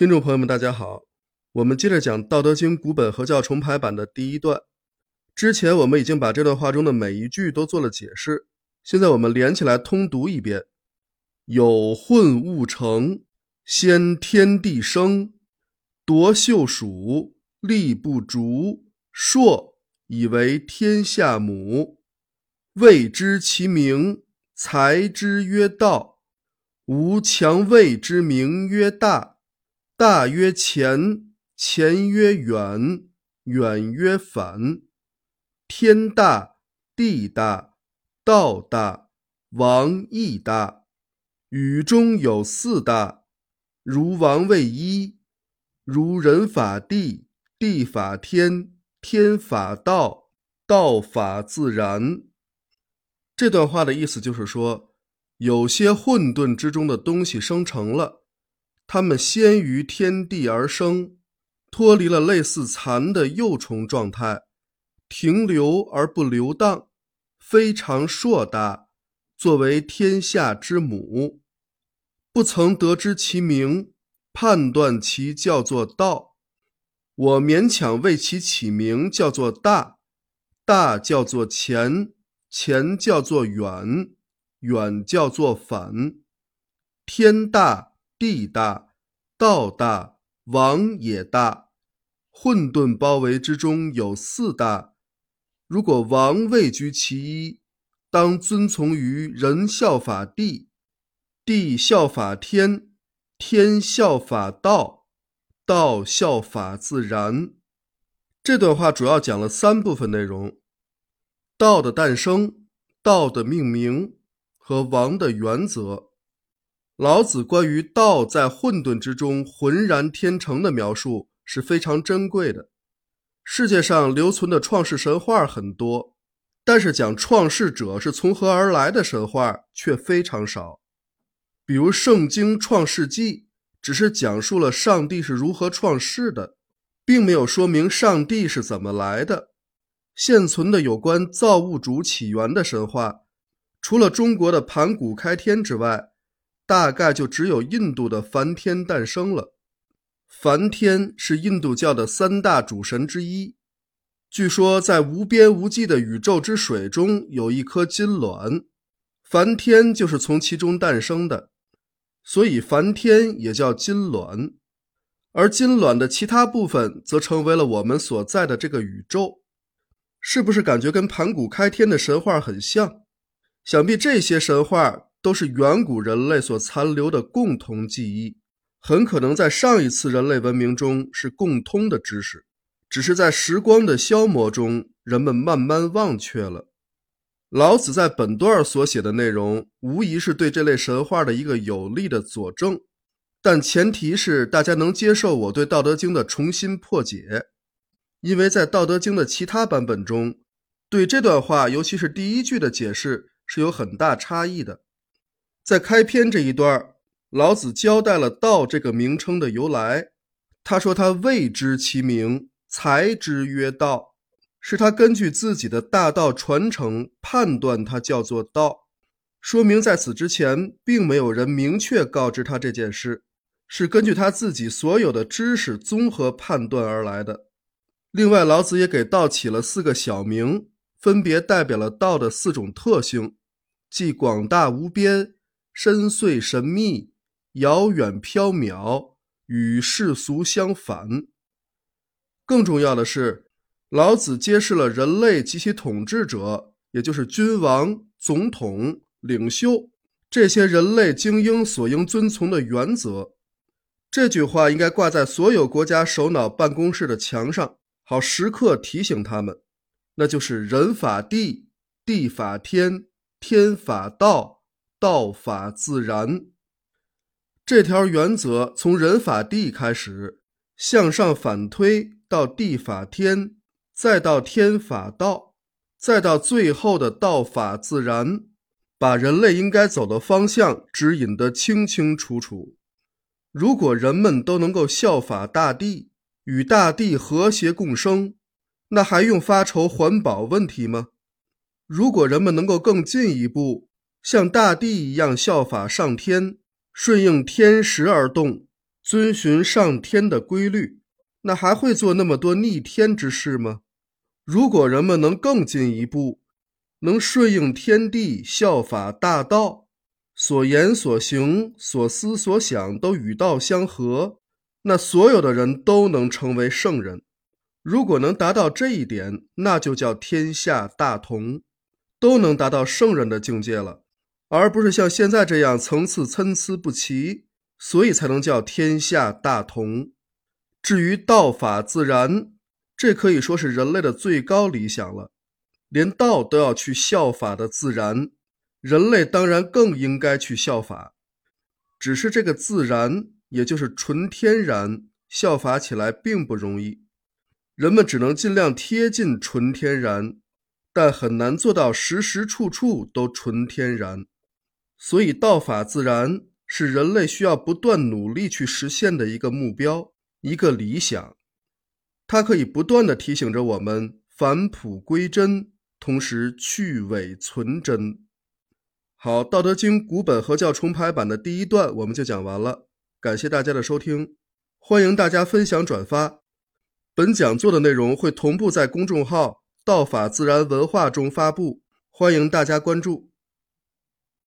听众朋友们，大家好，我们接着讲《道德经》古本合教重排版的第一段。之前我们已经把这段话中的每一句都做了解释，现在我们连起来通读一遍：有混物成，先天地生，夺秀属，力不足，硕以为天下母。谓之其名，才之曰道。吾强谓之名曰大。大曰前，前曰远，远曰反。天大，地大，道大，王亦大。宇中有四大，如王位一，如人法地，地法天，天法道，道法自然。这段话的意思就是说，有些混沌之中的东西生成了。他们先于天地而生，脱离了类似蚕的幼虫状态，停留而不流荡，非常硕大，作为天下之母。不曾得知其名，判断其叫做道。我勉强为其起名叫做大，大叫做前，前叫做远，远叫做反。天大。地大，道大，王也大。混沌包围之中有四大，如果王位居其一，当遵从于人效法地，地效法天，天效法道，道效法自然。这段话主要讲了三部分内容：道的诞生、道的命名和王的原则。老子关于道在混沌之中浑然天成的描述是非常珍贵的。世界上留存的创世神话很多，但是讲创世者是从何而来的神话却非常少。比如《圣经·创世纪》，只是讲述了上帝是如何创世的，并没有说明上帝是怎么来的。现存的有关造物主起源的神话，除了中国的盘古开天之外，大概就只有印度的梵天诞生了。梵天是印度教的三大主神之一。据说在无边无际的宇宙之水中有一颗金卵，梵天就是从其中诞生的，所以梵天也叫金卵。而金卵的其他部分则成为了我们所在的这个宇宙。是不是感觉跟盘古开天的神话很像？想必这些神话。都是远古人类所残留的共同记忆，很可能在上一次人类文明中是共通的知识，只是在时光的消磨中，人们慢慢忘却了。老子在本段所写的内容，无疑是对这类神话的一个有力的佐证，但前提是大家能接受我对《道德经》的重新破解，因为在《道德经》的其他版本中，对这段话，尤其是第一句的解释是有很大差异的。在开篇这一段，老子交代了“道”这个名称的由来。他说：“他谓之其名，才之曰道。”是他根据自己的大道传承判断它叫做道，说明在此之前并没有人明确告知他这件事，是根据他自己所有的知识综合判断而来的。另外，老子也给道起了四个小名，分别代表了道的四种特性，即广大无边。深邃神秘，遥远缥缈，与世俗相反。更重要的是，老子揭示了人类及其统治者，也就是君王、总统、领袖这些人类精英所应遵从的原则。这句话应该挂在所有国家首脑办公室的墙上，好时刻提醒他们，那就是人法地，地法天，天法道。道法自然，这条原则从人法地开始，向上反推到地法天，再到天法道，再到最后的道法自然，把人类应该走的方向指引得清清楚楚。如果人们都能够效法大地，与大地和谐共生，那还用发愁环保问题吗？如果人们能够更进一步，像大地一样效法上天，顺应天时而动，遵循上天的规律，那还会做那么多逆天之事吗？如果人们能更进一步，能顺应天地，效法大道，所言所行、所思所想都与道相合，那所有的人都能成为圣人。如果能达到这一点，那就叫天下大同，都能达到圣人的境界了，而不是像现在这样层次参差不齐，所以才能叫天下大同。至于道法自然，这可以说是人类的最高理想了。连道都要去效法的自然，人类当然更应该去效法。只是这个自然，也就是纯天然，效法起来并不容易。人们只能尽量贴近纯天然，但很难做到时时处处都纯天然。所以，道法自然是人类需要不断努力去实现的一个目标，一个理想。它可以不断的提醒着我们返璞归真。同时去伪存真。好，《道德经》古本合教重排版的第一段我们就讲完了，感谢大家的收听，欢迎大家分享转发。本讲座的内容会同步在公众号“道法自然文化”中发布，欢迎大家关注。